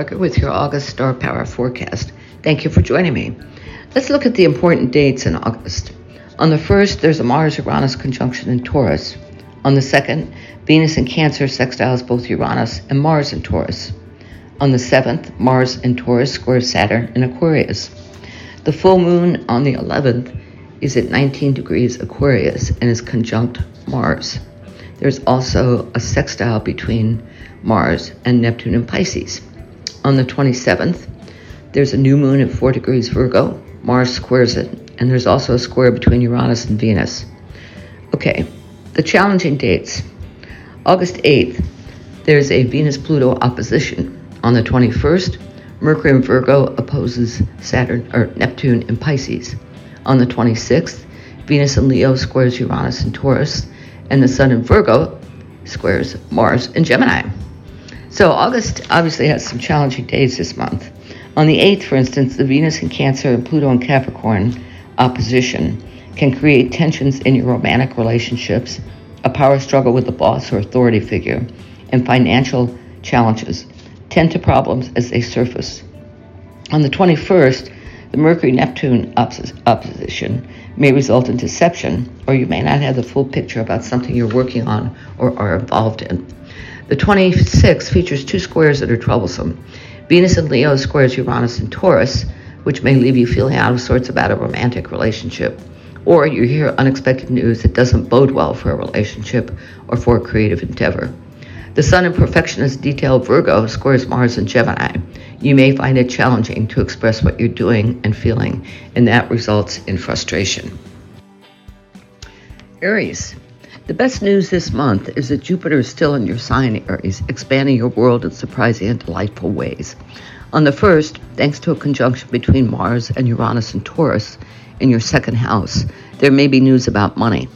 With your August Star Power forecast. Thank you for joining me. Let's look at the important dates in August. On the 1st, there's a Mars Uranus conjunction in Taurus. On the 2nd, Venus in Cancer sextiles both Uranus and Mars in Taurus. On the 7th, Mars in Taurus squares Saturn in Aquarius. The full moon on the 11th is at 19 degrees Aquarius and is conjunct Mars. There's also a sextile between Mars and Neptune in Pisces. On the 27th, there's a new moon at 4 degrees Virgo. Mars squares it, and there's also a square between Uranus and Venus. Okay, the challenging dates. August 8th, there's a Venus Pluto opposition. On the 21st, Mercury in Virgo opposes Saturn or Neptune in Pisces. On the 26th, Venus in Leo squares Uranus in Taurus, and the Sun in Virgo squares Mars in Gemini. So August obviously has some challenging days this month. On the 8th, for instance, the Venus in Cancer and Pluto in Capricorn opposition can create tensions in your romantic relationships, a power struggle with a boss or authority figure, and financial challenges tend to problems as they surface. On the 21st, the Mercury Neptune opposition may result in deception, or you may not have the full picture about something you're working on or are involved in. The 26th features two squares that are troublesome. Venus in Leo squares Uranus and Taurus, which may leave you feeling out of sorts about a romantic relationship. Or you hear unexpected news that doesn't bode well for a relationship or for a creative endeavor. The Sun in perfectionist detail Virgo squares Mars and Gemini. You may find it challenging to express what you're doing and feeling, and that results in frustration. Aries. The best news this month is that Jupiter is still in your sign, Aries, expanding your world in surprising and delightful ways. On the first, thanks to a conjunction between Mars and Uranus and Taurus in your second house, there may be news about money.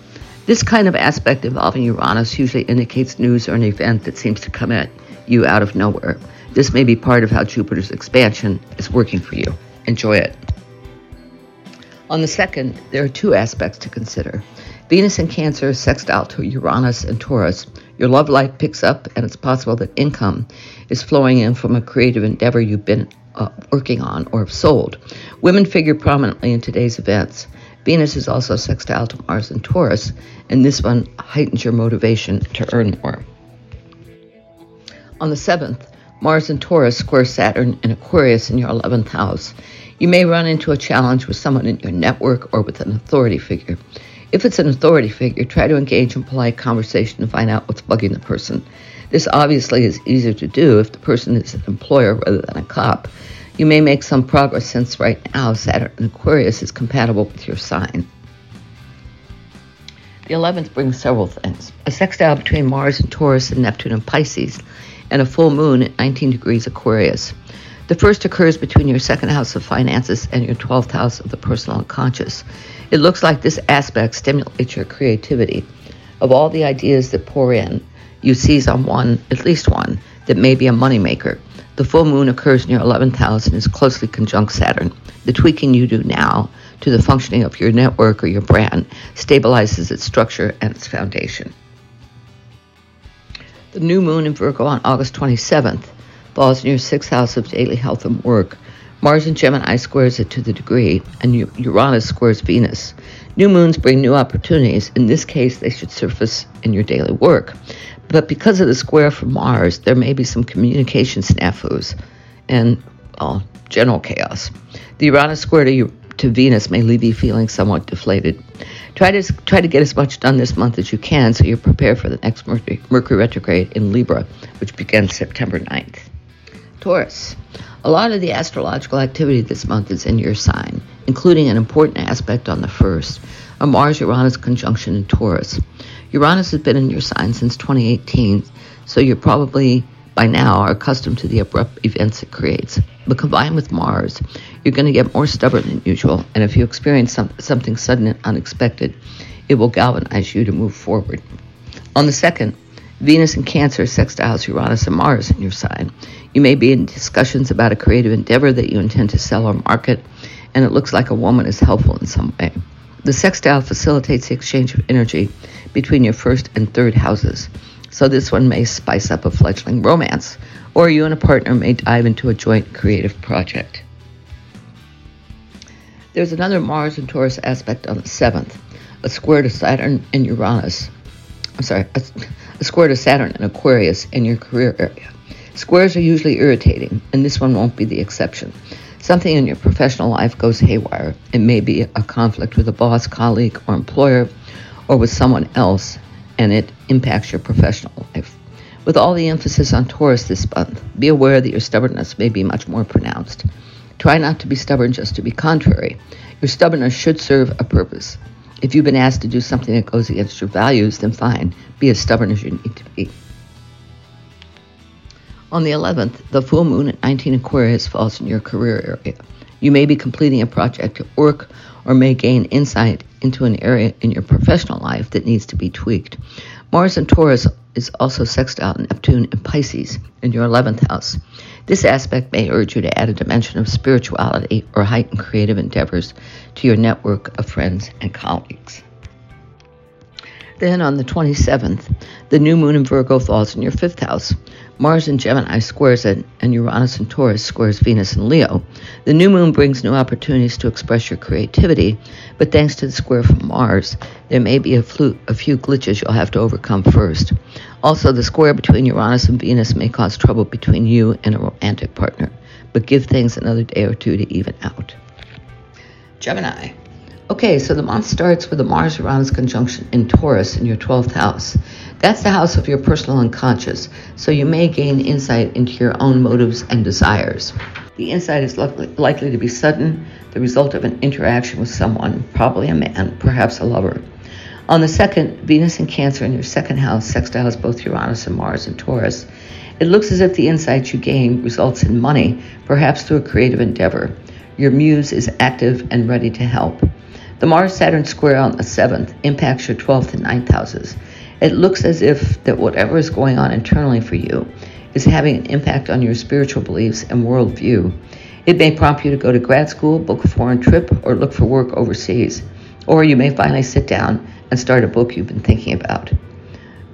This kind of aspect involving Uranus usually indicates news or an event that seems to come at you out of nowhere. This may be part of how Jupiter's expansion is working for you. Enjoy it. On the second, there are two aspects to consider. Venus in Cancer is sextile to Uranus and Taurus. Your love life picks up, and it's possible that income is flowing in from a creative endeavor you've been uh, working on or have sold. Women figure prominently in today's events. Venus is also sextile to Mars and Taurus, and this one heightens your motivation to earn more. On the 7th, Mars and Taurus square Saturn in Aquarius in your 11th house. You may run into a challenge with someone in your network or with an authority figure. If it's an authority figure, try to engage in polite conversation to find out what's bugging the person. This obviously is easier to do if the person is an employer rather than a cop. You may make some progress since right now Saturn in Aquarius is compatible with your sign. The 11th brings several things a sextile between Mars and Taurus and Neptune and Pisces, and a full moon at 19 degrees Aquarius. The first occurs between your second house of finances and your 12th house of the personal unconscious. It looks like this aspect stimulates your creativity. Of all the ideas that pour in, you seize on one, at least one, that may be a moneymaker. The full moon occurs near your 11th house and is closely conjunct Saturn. The tweaking you do now to the functioning of your network or your brand stabilizes its structure and its foundation. The new moon in Virgo on August 27th falls near your sixth house of daily health and work. Mars and Gemini squares it to the degree, and Uranus squares Venus. New moons bring new opportunities. In this case, they should surface in your daily work. But because of the square from Mars, there may be some communication snafus and well, general chaos. The Uranus square to, to Venus may leave you feeling somewhat deflated. Try to try to get as much done this month as you can so you're prepared for the next Mercury, Mercury retrograde in Libra, which begins September 9th. Taurus. A lot of the astrological activity this month is in your sign, including an important aspect on the first, a Mars Uranus conjunction in Taurus. Uranus has been in your sign since 2018, so you're probably by now are accustomed to the abrupt events it creates. But combined with Mars, you're going to get more stubborn than usual, and if you experience some, something sudden and unexpected, it will galvanize you to move forward. On the second, Venus in Cancer sextiles Uranus and Mars in your sign. You may be in discussions about a creative endeavor that you intend to sell or market, and it looks like a woman is helpful in some way. The sextile facilitates the exchange of energy between your first and third houses, so this one may spice up a fledgling romance, or you and a partner may dive into a joint creative project. There's another Mars and Taurus aspect on the 7th, a square to Saturn and Uranus. I'm sorry, a, a square to Saturn and Aquarius in your career area. Squares are usually irritating, and this one won't be the exception. Something in your professional life goes haywire. It may be a conflict with a boss, colleague, or employer, or with someone else, and it impacts your professional life. With all the emphasis on Taurus this month, be aware that your stubbornness may be much more pronounced. Try not to be stubborn just to be contrary. Your stubbornness should serve a purpose. If you've been asked to do something that goes against your values, then fine, be as stubborn as you need to be. On the 11th, the full moon at 19 Aquarius falls in your career area. You may be completing a project at work or may gain insight into an area in your professional life that needs to be tweaked. Mars and Taurus is also sextile Neptune and Pisces in your 11th house. This aspect may urge you to add a dimension of spirituality or heighten creative endeavors to your network of friends and colleagues. Then on the 27th, the new moon in Virgo falls in your fifth house. Mars in Gemini squares it, and Uranus in Taurus squares Venus in Leo. The new moon brings new opportunities to express your creativity, but thanks to the square from Mars, there may be a, flu- a few glitches you'll have to overcome first. Also, the square between Uranus and Venus may cause trouble between you and a romantic partner, but give things another day or two to even out. Gemini. Okay, so the month starts with a Mars Uranus conjunction in Taurus in your 12th house. That's the house of your personal unconscious, so you may gain insight into your own motives and desires. The insight is likely to be sudden, the result of an interaction with someone, probably a man, perhaps a lover. On the second, Venus and Cancer in your second house sextiles both Uranus and Mars and Taurus. It looks as if the insight you gain results in money, perhaps through a creative endeavor. Your muse is active and ready to help. The Mars Saturn square on the 7th impacts your 12th and 9th houses. It looks as if that whatever is going on internally for you is having an impact on your spiritual beliefs and worldview. It may prompt you to go to grad school, book a foreign trip, or look for work overseas. Or you may finally sit down and start a book you've been thinking about.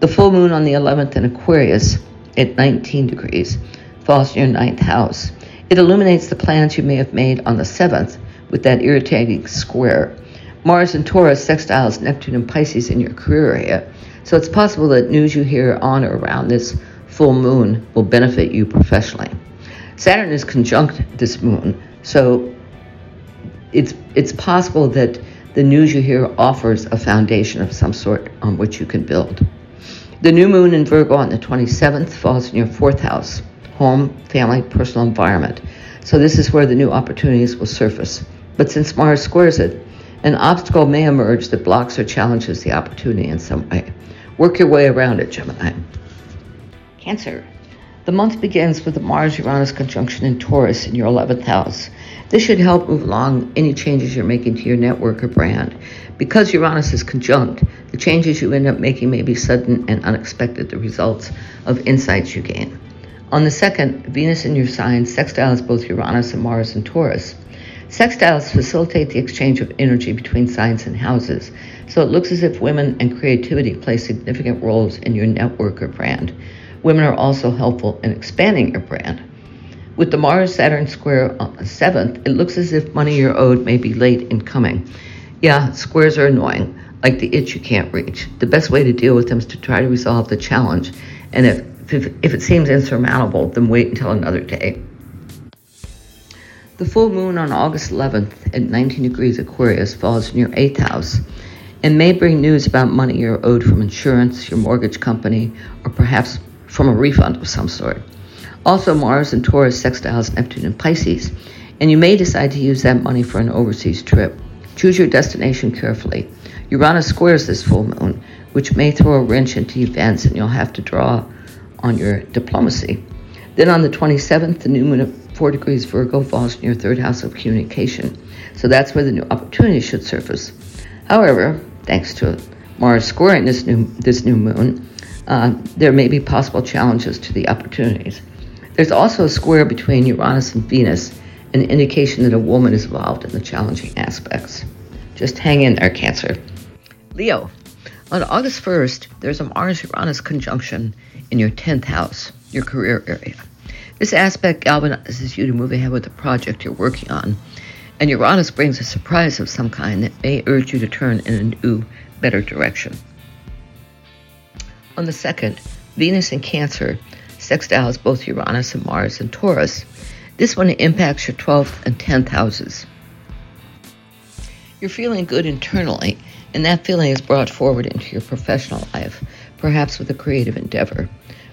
The full moon on the 11th in Aquarius at 19 degrees falls in your ninth house. It illuminates the plans you may have made on the 7th with that irritating square. Mars and Taurus sextiles Neptune and Pisces in your career area, so it's possible that news you hear on or around this full moon will benefit you professionally. Saturn is conjunct this moon, so it's it's possible that the news you hear offers a foundation of some sort on which you can build. The new moon in Virgo on the 27th falls in your fourth house, home, family, personal environment. So this is where the new opportunities will surface. But since Mars squares it, an obstacle may emerge that blocks or challenges the opportunity in some way. Work your way around it, Gemini. Cancer. The month begins with the Mars Uranus conjunction in Taurus in your 11th house. This should help move along any changes you're making to your network or brand. Because Uranus is conjunct, the changes you end up making may be sudden and unexpected, the results of insights you gain. On the second, Venus in your sign sextiles both Uranus and Mars in Taurus. Sextiles facilitate the exchange of energy between signs and houses, so it looks as if women and creativity play significant roles in your network or brand. Women are also helpful in expanding your brand. With the Mars Saturn square on the 7th, it looks as if money you're owed may be late in coming. Yeah, squares are annoying, like the itch you can't reach. The best way to deal with them is to try to resolve the challenge, and if, if, if it seems insurmountable, then wait until another day. The full moon on August 11th at 19 degrees Aquarius falls in your eighth house and may bring news about money you're owed from insurance, your mortgage company, or perhaps from a refund of some sort. Also, Mars and Taurus sextiles Neptune and Pisces, and you may decide to use that money for an overseas trip. Choose your destination carefully. Uranus squares this full moon, which may throw a wrench into events, and you'll have to draw on your diplomacy. Then on the 27th, the new moon of 4 degrees Virgo falls in your third house of communication. So that's where the new opportunity should surface. However, thanks to Mars squaring this new, this new moon, uh, there may be possible challenges to the opportunities. There's also a square between Uranus and Venus, an indication that a woman is involved in the challenging aspects. Just hang in there, Cancer. Leo, on August 1st, there's a Mars Uranus conjunction in your 10th house, your career area. This aspect galvanizes you to move ahead with the project you're working on, and Uranus brings a surprise of some kind that may urge you to turn in a new, better direction. On the second, Venus in Cancer sextiles both Uranus and Mars and Taurus. This one impacts your 12th and 10th houses. You're feeling good internally, and that feeling is brought forward into your professional life, perhaps with a creative endeavor.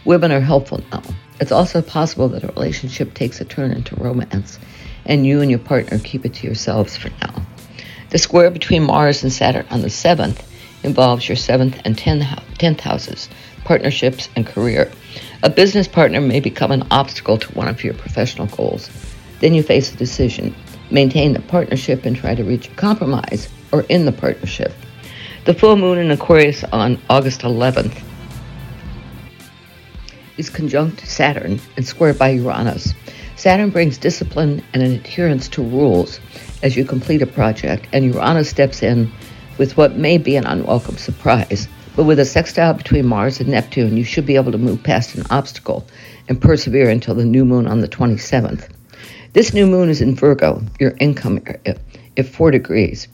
Women are helpful now. It's also possible that a relationship takes a turn into romance, and you and your partner keep it to yourselves for now. The square between Mars and Saturn on the 7th involves your 7th and 10th houses, partnerships, and career. A business partner may become an obstacle to one of your professional goals. Then you face a decision maintain the partnership and try to reach a compromise, or end the partnership. The full moon in Aquarius on August 11th is conjunct Saturn and squared by Uranus. Saturn brings discipline and an adherence to rules as you complete a project, and Uranus steps in with what may be an unwelcome surprise. But with a sextile between Mars and Neptune, you should be able to move past an obstacle and persevere until the new moon on the 27th. This new moon is in Virgo, your income area, at 4 degrees.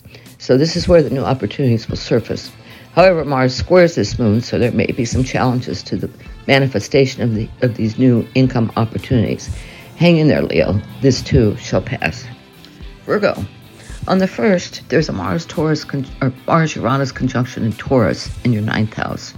So this is where the new opportunities will surface. However, Mars squares this moon, so there may be some challenges to the manifestation of, the, of these new income opportunities. Hang in there, Leo. This too shall pass. Virgo. On the first, there's a Mars Taurus con- or Mars Uranus conjunction in Taurus in your ninth house.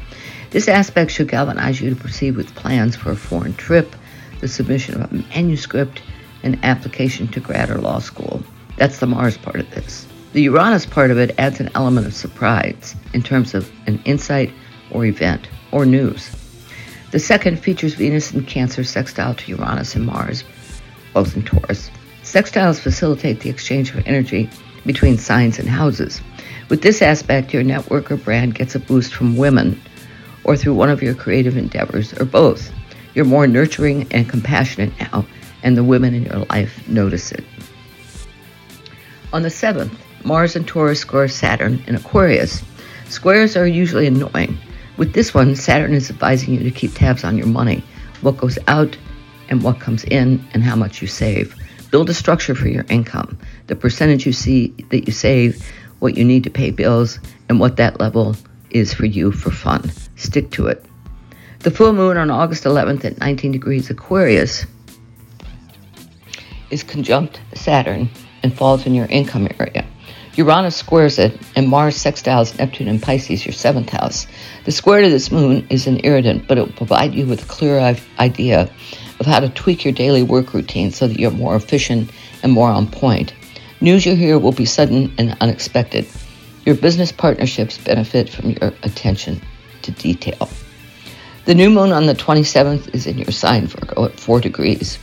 This aspect should galvanize you to proceed with plans for a foreign trip, the submission of a manuscript, an application to grad or law school. That's the Mars part of this. The Uranus part of it adds an element of surprise in terms of an insight or event or news. The second features Venus in Cancer sextile to Uranus and Mars, both in Taurus. Sextiles facilitate the exchange of energy between signs and houses. With this aspect, your network or brand gets a boost from women or through one of your creative endeavors or both. You're more nurturing and compassionate now, and the women in your life notice it. On the 7th, Mars and Taurus square Saturn in Aquarius. Squares are usually annoying. With this one, Saturn is advising you to keep tabs on your money, what goes out and what comes in, and how much you save. Build a structure for your income, the percentage you see that you save, what you need to pay bills, and what that level is for you for fun. Stick to it. The full moon on August 11th at 19 degrees Aquarius is conjunct Saturn and falls in your income area. Uranus squares it, and Mars sextiles Neptune and Pisces, your seventh house. The square to this moon is an irritant, but it will provide you with a clear idea of how to tweak your daily work routine so that you're more efficient and more on point. News you hear will be sudden and unexpected. Your business partnerships benefit from your attention to detail. The new moon on the 27th is in your sign, Virgo, at 4 degrees.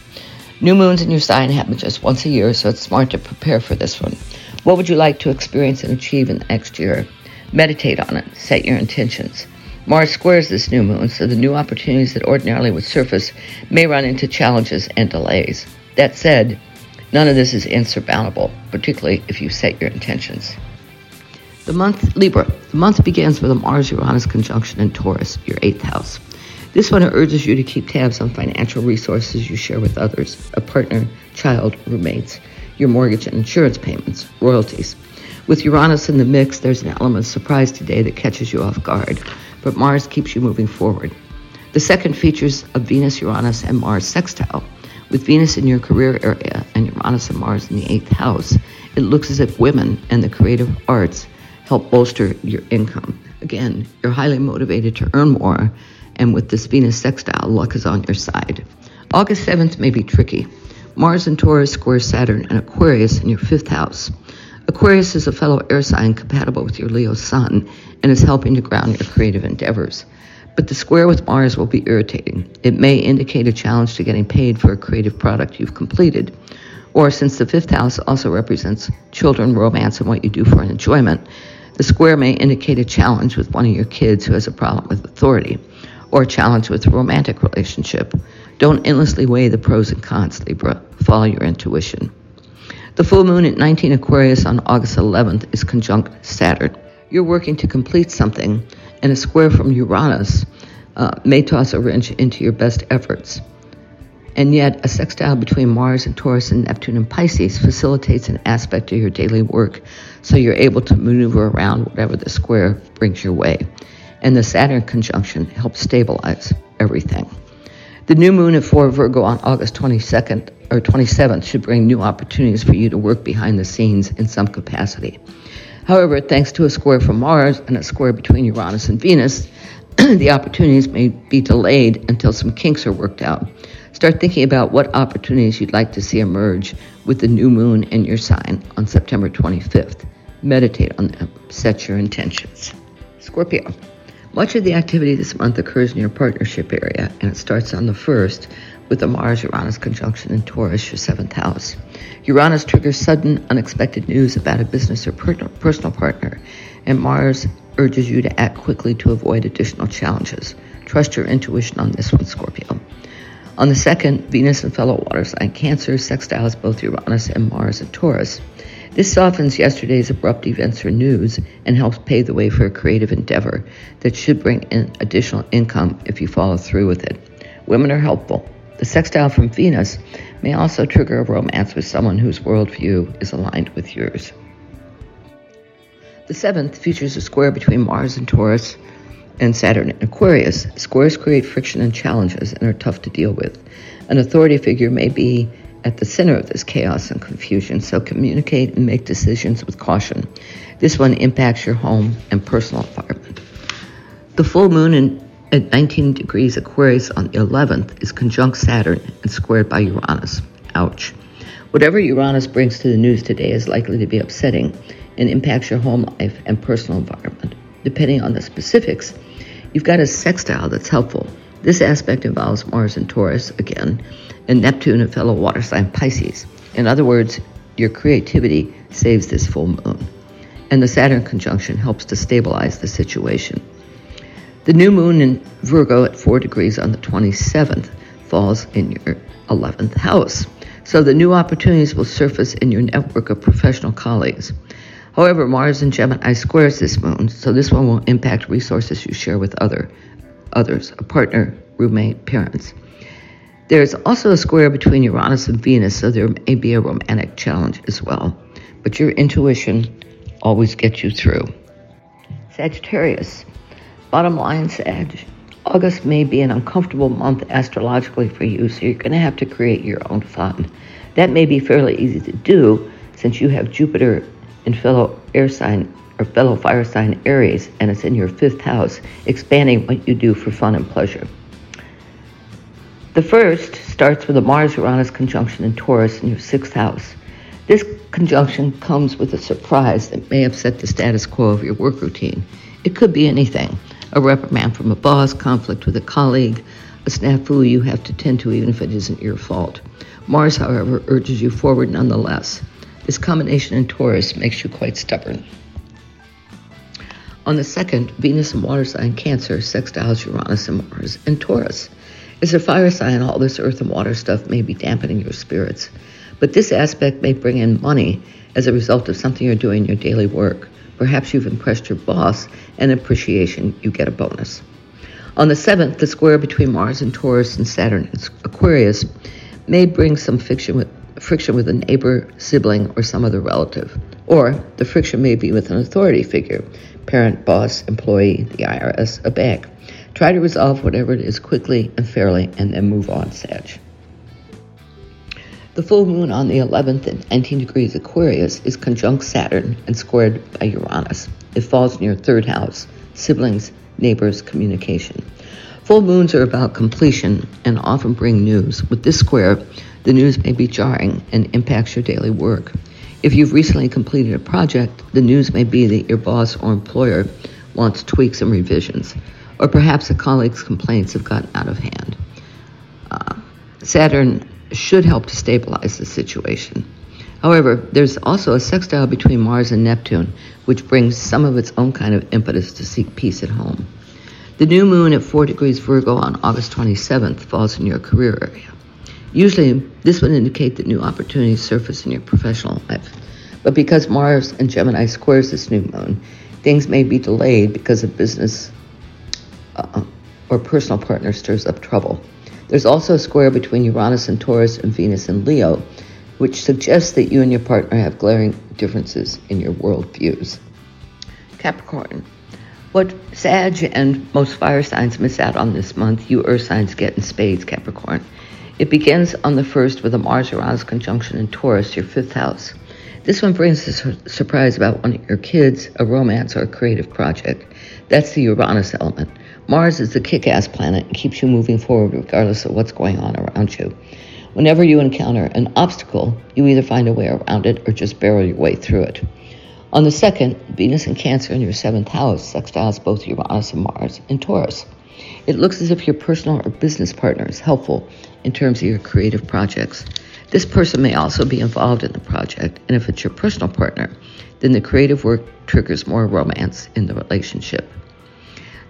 New moons in your sign happen just once a year, so it's smart to prepare for this one. What would you like to experience and achieve in the next year? Meditate on it, set your intentions. Mars squares this new moon, so the new opportunities that ordinarily would surface may run into challenges and delays. That said, none of this is insurmountable, particularly if you set your intentions. The month Libra. The month begins with a Mars Uranus conjunction in Taurus, your eighth house. This one urges you to keep tabs on financial resources you share with others, a partner, child, roommates, your mortgage and insurance payments, royalties. With Uranus in the mix, there's an element of surprise today that catches you off guard, but Mars keeps you moving forward. The second features a Venus, Uranus, and Mars sextile. With Venus in your career area and Uranus and Mars in the eighth house, it looks as if women and the creative arts help bolster your income. Again, you're highly motivated to earn more and with this Venus sextile, luck is on your side. August 7th may be tricky. Mars and Taurus square Saturn and Aquarius in your fifth house. Aquarius is a fellow air sign compatible with your Leo sun and is helping to ground your creative endeavors. But the square with Mars will be irritating. It may indicate a challenge to getting paid for a creative product you've completed. Or since the fifth house also represents children, romance, and what you do for enjoyment, the square may indicate a challenge with one of your kids who has a problem with authority or a challenge with a romantic relationship. Don't endlessly weigh the pros and cons, Libra. Follow your intuition. The full moon at 19 Aquarius on August 11th is conjunct Saturn. You're working to complete something, and a square from Uranus uh, may toss a wrench into your best efforts. And yet, a sextile between Mars and Taurus and Neptune and Pisces facilitates an aspect of your daily work so you're able to maneuver around whatever the square brings your way. And the Saturn conjunction helps stabilize everything. The new moon at 4 Virgo on August 22nd or 27th should bring new opportunities for you to work behind the scenes in some capacity. However, thanks to a square from Mars and a square between Uranus and Venus, the opportunities may be delayed until some kinks are worked out. Start thinking about what opportunities you'd like to see emerge with the new moon in your sign on September 25th. Meditate on them, set your intentions. Scorpio. Much of the activity this month occurs in your partnership area, and it starts on the 1st with the Mars Uranus conjunction in Taurus, your seventh house. Uranus triggers sudden, unexpected news about a business or personal partner, and Mars urges you to act quickly to avoid additional challenges. Trust your intuition on this one, Scorpio. On the second, Venus and fellow water sign Cancer sextiles both Uranus and Mars and Taurus. This softens yesterday's abrupt events or news and helps pave the way for a creative endeavor that should bring in additional income if you follow through with it. Women are helpful. The sextile from Venus may also trigger a romance with someone whose worldview is aligned with yours. The seventh features a square between Mars and Taurus and Saturn in Aquarius. Squares create friction and challenges and are tough to deal with. An authority figure may be at the center of this chaos and confusion, so communicate and make decisions with caution. This one impacts your home and personal environment. The full moon in, at 19 degrees Aquarius on the 11th is conjunct Saturn and squared by Uranus. Ouch. Whatever Uranus brings to the news today is likely to be upsetting and impacts your home life and personal environment. Depending on the specifics, you've got a sextile that's helpful. This aspect involves Mars and Taurus again, and Neptune and fellow water sign Pisces. In other words, your creativity saves this full moon. And the Saturn conjunction helps to stabilize the situation. The new moon in Virgo at 4 degrees on the 27th falls in your 11th house. So the new opportunities will surface in your network of professional colleagues. However, Mars and Gemini squares this moon, so this one will impact resources you share with other others, a partner, roommate, parents. There is also a square between Uranus and Venus, so there may be a romantic challenge as well. But your intuition always gets you through. Sagittarius. Bottom line, Sag. August may be an uncomfortable month astrologically for you, so you're going to have to create your own fun. That may be fairly easy to do since you have Jupiter in fellow air sign or fellow fire sign Aries, and it's in your fifth house, expanding what you do for fun and pleasure. The first starts with a Mars Uranus conjunction in Taurus in your sixth house. This conjunction comes with a surprise that may upset the status quo of your work routine. It could be anything a reprimand from a boss, conflict with a colleague, a snafu you have to tend to even if it isn't your fault. Mars, however, urges you forward nonetheless. This combination in Taurus makes you quite stubborn. On the second, Venus and water sign Cancer sextiles Uranus and Mars and Taurus. As a fire sign, all this earth and water stuff may be dampening your spirits. But this aspect may bring in money as a result of something you're doing in your daily work. Perhaps you've impressed your boss, and appreciation, you get a bonus. On the 7th, the square between Mars and Taurus and Saturn and Aquarius may bring some with, friction with a neighbor, sibling, or some other relative. Or the friction may be with an authority figure parent, boss, employee, the IRS, a bank. Try to resolve whatever it is quickly and fairly and then move on, Sag. The full moon on the 11th at 19 degrees Aquarius is conjunct Saturn and squared by Uranus. It falls in your third house, siblings, neighbors, communication. Full moons are about completion and often bring news. With this square, the news may be jarring and impacts your daily work. If you've recently completed a project, the news may be that your boss or employer wants tweaks and revisions, or perhaps a colleague's complaints have gotten out of hand. Uh, Saturn should help to stabilize the situation. However, there's also a sextile between Mars and Neptune, which brings some of its own kind of impetus to seek peace at home. The new moon at 4 degrees Virgo on August 27th falls in your career area. Usually, this would indicate that new opportunities surface in your professional life. But because Mars and Gemini squares this new moon, things may be delayed because of business uh, or personal partner stirs up trouble. There's also a square between Uranus and Taurus and Venus and Leo, which suggests that you and your partner have glaring differences in your worldviews. Capricorn. What Sag and most fire signs miss out on this month, you earth signs get in spades, Capricorn. It begins on the 1st with a Mars Uranus conjunction in Taurus, your fifth house. This one brings a su- surprise about one of your kids, a romance, or a creative project. That's the Uranus element. Mars is the kick ass planet and keeps you moving forward regardless of what's going on around you. Whenever you encounter an obstacle, you either find a way around it or just barrel your way through it. On the second, Venus and Cancer in your seventh house sextiles both Uranus and Mars in Taurus. It looks as if your personal or business partner is helpful in terms of your creative projects. This person may also be involved in the project, and if it's your personal partner, then the creative work triggers more romance in the relationship.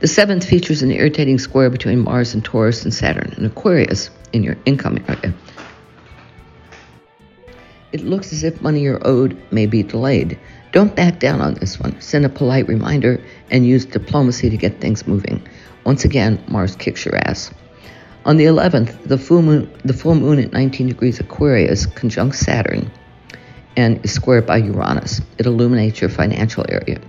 The seventh features an irritating square between Mars and Taurus and Saturn and Aquarius in your income area. It looks as if money you're owed may be delayed. Don't back down on this one. Send a polite reminder and use diplomacy to get things moving. Once again, Mars kicks your ass. On the 11th, the full moon, the full moon at 19 degrees Aquarius conjuncts Saturn and is squared by Uranus. It illuminates your financial area.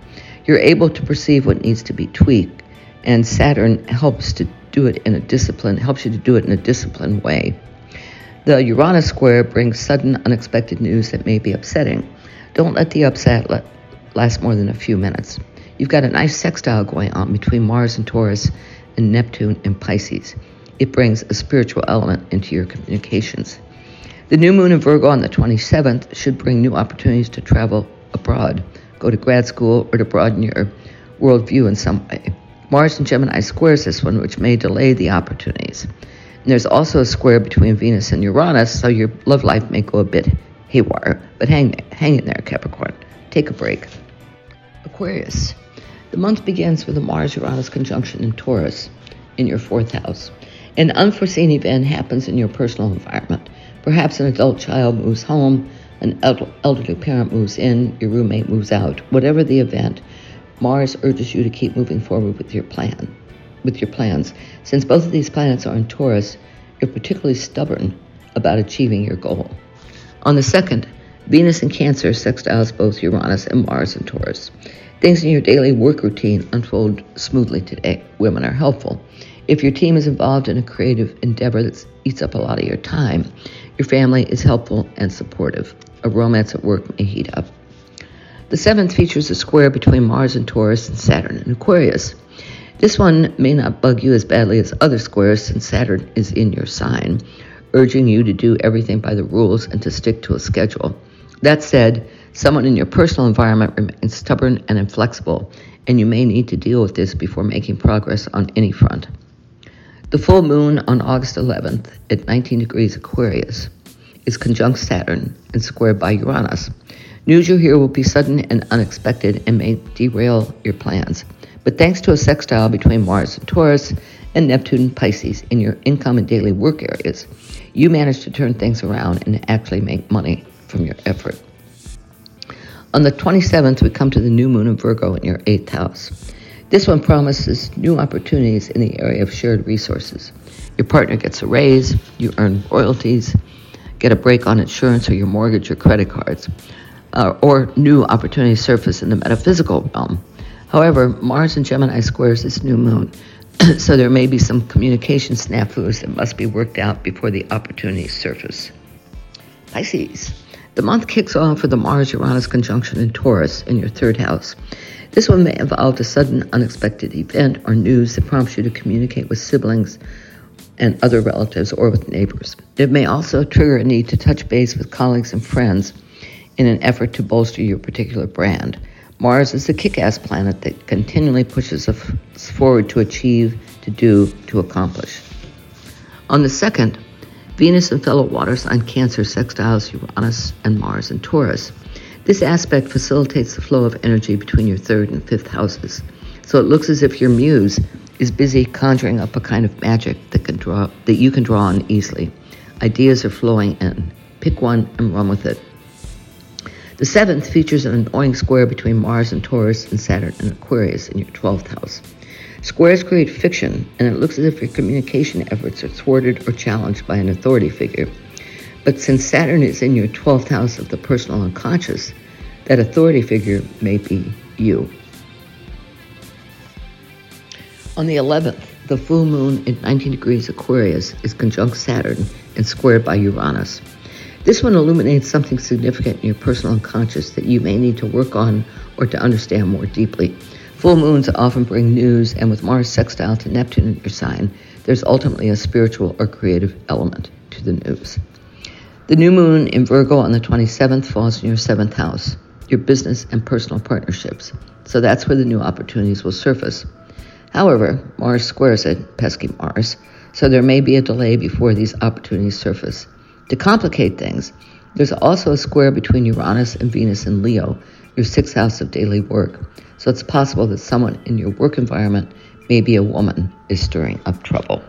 You're able to perceive what needs to be tweaked and Saturn helps to do it in a discipline, helps you to do it in a disciplined way. The Uranus square brings sudden, unexpected news that may be upsetting. Don't let the upset let, last more than a few minutes. You've got a nice sextile going on between Mars and Taurus and Neptune and Pisces. It brings a spiritual element into your communications. The new moon in Virgo on the 27th should bring new opportunities to travel abroad, go to grad school, or to broaden your worldview in some way. Mars and Gemini squares this one, which may delay the opportunities. And there's also a square between Venus and Uranus, so your love life may go a bit haywire. But hang, hang in there, Capricorn. Take a break. Aquarius. The month begins with a Mars Uranus conjunction in Taurus in your fourth house. An unforeseen event happens in your personal environment. Perhaps an adult child moves home, an elderly parent moves in, your roommate moves out. Whatever the event, Mars urges you to keep moving forward with your plan, with your plans. Since both of these planets are in Taurus, you're particularly stubborn about achieving your goal. On the second, Venus and Cancer sextiles both Uranus and Mars in Taurus. Things in your daily work routine unfold smoothly today. Women are helpful. If your team is involved in a creative endeavor that eats up a lot of your time, your family is helpful and supportive. A romance at work may heat up. The seventh features a square between Mars and Taurus and Saturn and Aquarius. This one may not bug you as badly as other squares since Saturn is in your sign, urging you to do everything by the rules and to stick to a schedule. That said, someone in your personal environment remains stubborn and inflexible, and you may need to deal with this before making progress on any front. The full moon on August 11th at 19 degrees Aquarius is conjunct Saturn and squared by Uranus. News you hear will be sudden and unexpected and may derail your plans. But thanks to a sextile between Mars and Taurus and Neptune and Pisces in your income and daily work areas, you manage to turn things around and actually make money from your effort. On the 27th, we come to the new moon in Virgo in your eighth house. This one promises new opportunities in the area of shared resources. Your partner gets a raise, you earn royalties, get a break on insurance or your mortgage or credit cards uh, or new opportunities surface in the metaphysical realm. However, Mars and Gemini squares this new moon, so there may be some communication snafus that must be worked out before the opportunities surface. Pisces. The month kicks off with the Mars Uranus conjunction in Taurus in your third house. This one may involve a sudden, unexpected event or news that prompts you to communicate with siblings and other relatives or with neighbors. It may also trigger a need to touch base with colleagues and friends in an effort to bolster your particular brand. Mars is the kick ass planet that continually pushes us forward to achieve, to do, to accomplish. On the second, Venus and fellow water sign Cancer sextiles Uranus and Mars and Taurus. This aspect facilitates the flow of energy between your third and fifth houses. So it looks as if your muse is busy conjuring up a kind of magic that can draw that you can draw on easily. Ideas are flowing in. Pick one and run with it. The seventh features an annoying square between Mars and Taurus and Saturn and Aquarius in your 12th house. Squares create fiction, and it looks as if your communication efforts are thwarted or challenged by an authority figure. But since Saturn is in your 12th house of the personal unconscious, that authority figure may be you. On the 11th, the full moon in 19 degrees Aquarius is conjunct Saturn and squared by Uranus. This one illuminates something significant in your personal unconscious that you may need to work on or to understand more deeply. Full moons often bring news, and with Mars sextile to Neptune in your sign, there's ultimately a spiritual or creative element to the news. The new moon in Virgo on the 27th falls in your seventh house, your business and personal partnerships. So that's where the new opportunities will surface. However, Mars squares it, pesky Mars, so there may be a delay before these opportunities surface. To complicate things, there's also a square between Uranus and Venus in Leo, your sixth house of daily work. So it's possible that someone in your work environment, maybe a woman, is stirring up trouble.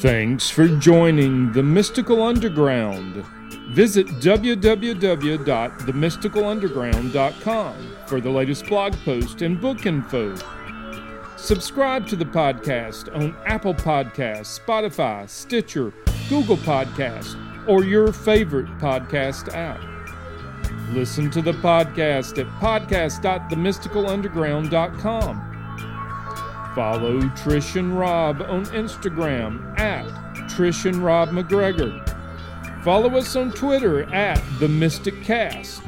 Thanks for joining the Mystical Underground. Visit www.themysticalunderground.com for the latest blog post and book info. Subscribe to the podcast on Apple Podcasts, Spotify, Stitcher, Google Podcasts, or your favorite podcast app. Listen to the podcast at podcast.themysticalunderground.com. Follow Trish and Rob on Instagram at Trish and Rob MacGregor. Follow us on Twitter at The Mystic Cast.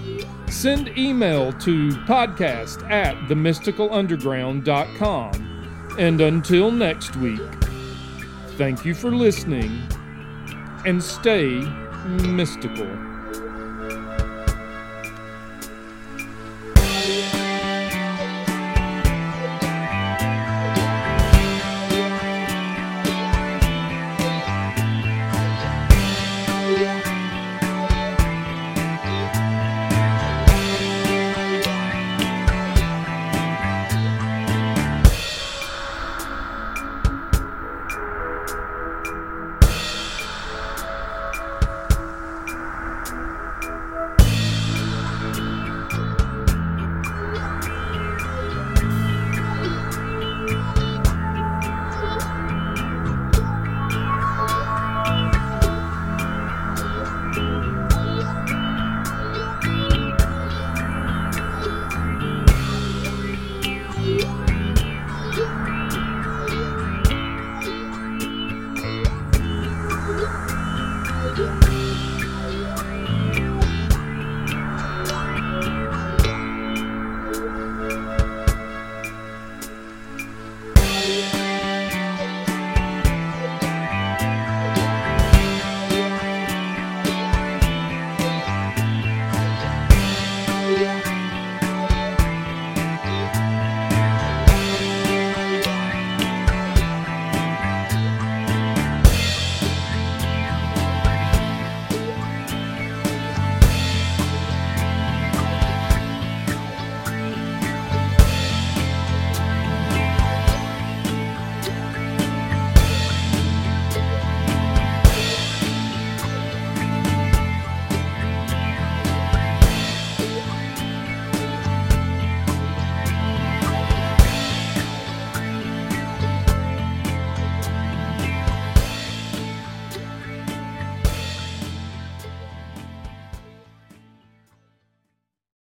Send email to podcast at themysticalunderground.com. And until next week, thank you for listening and stay mystical.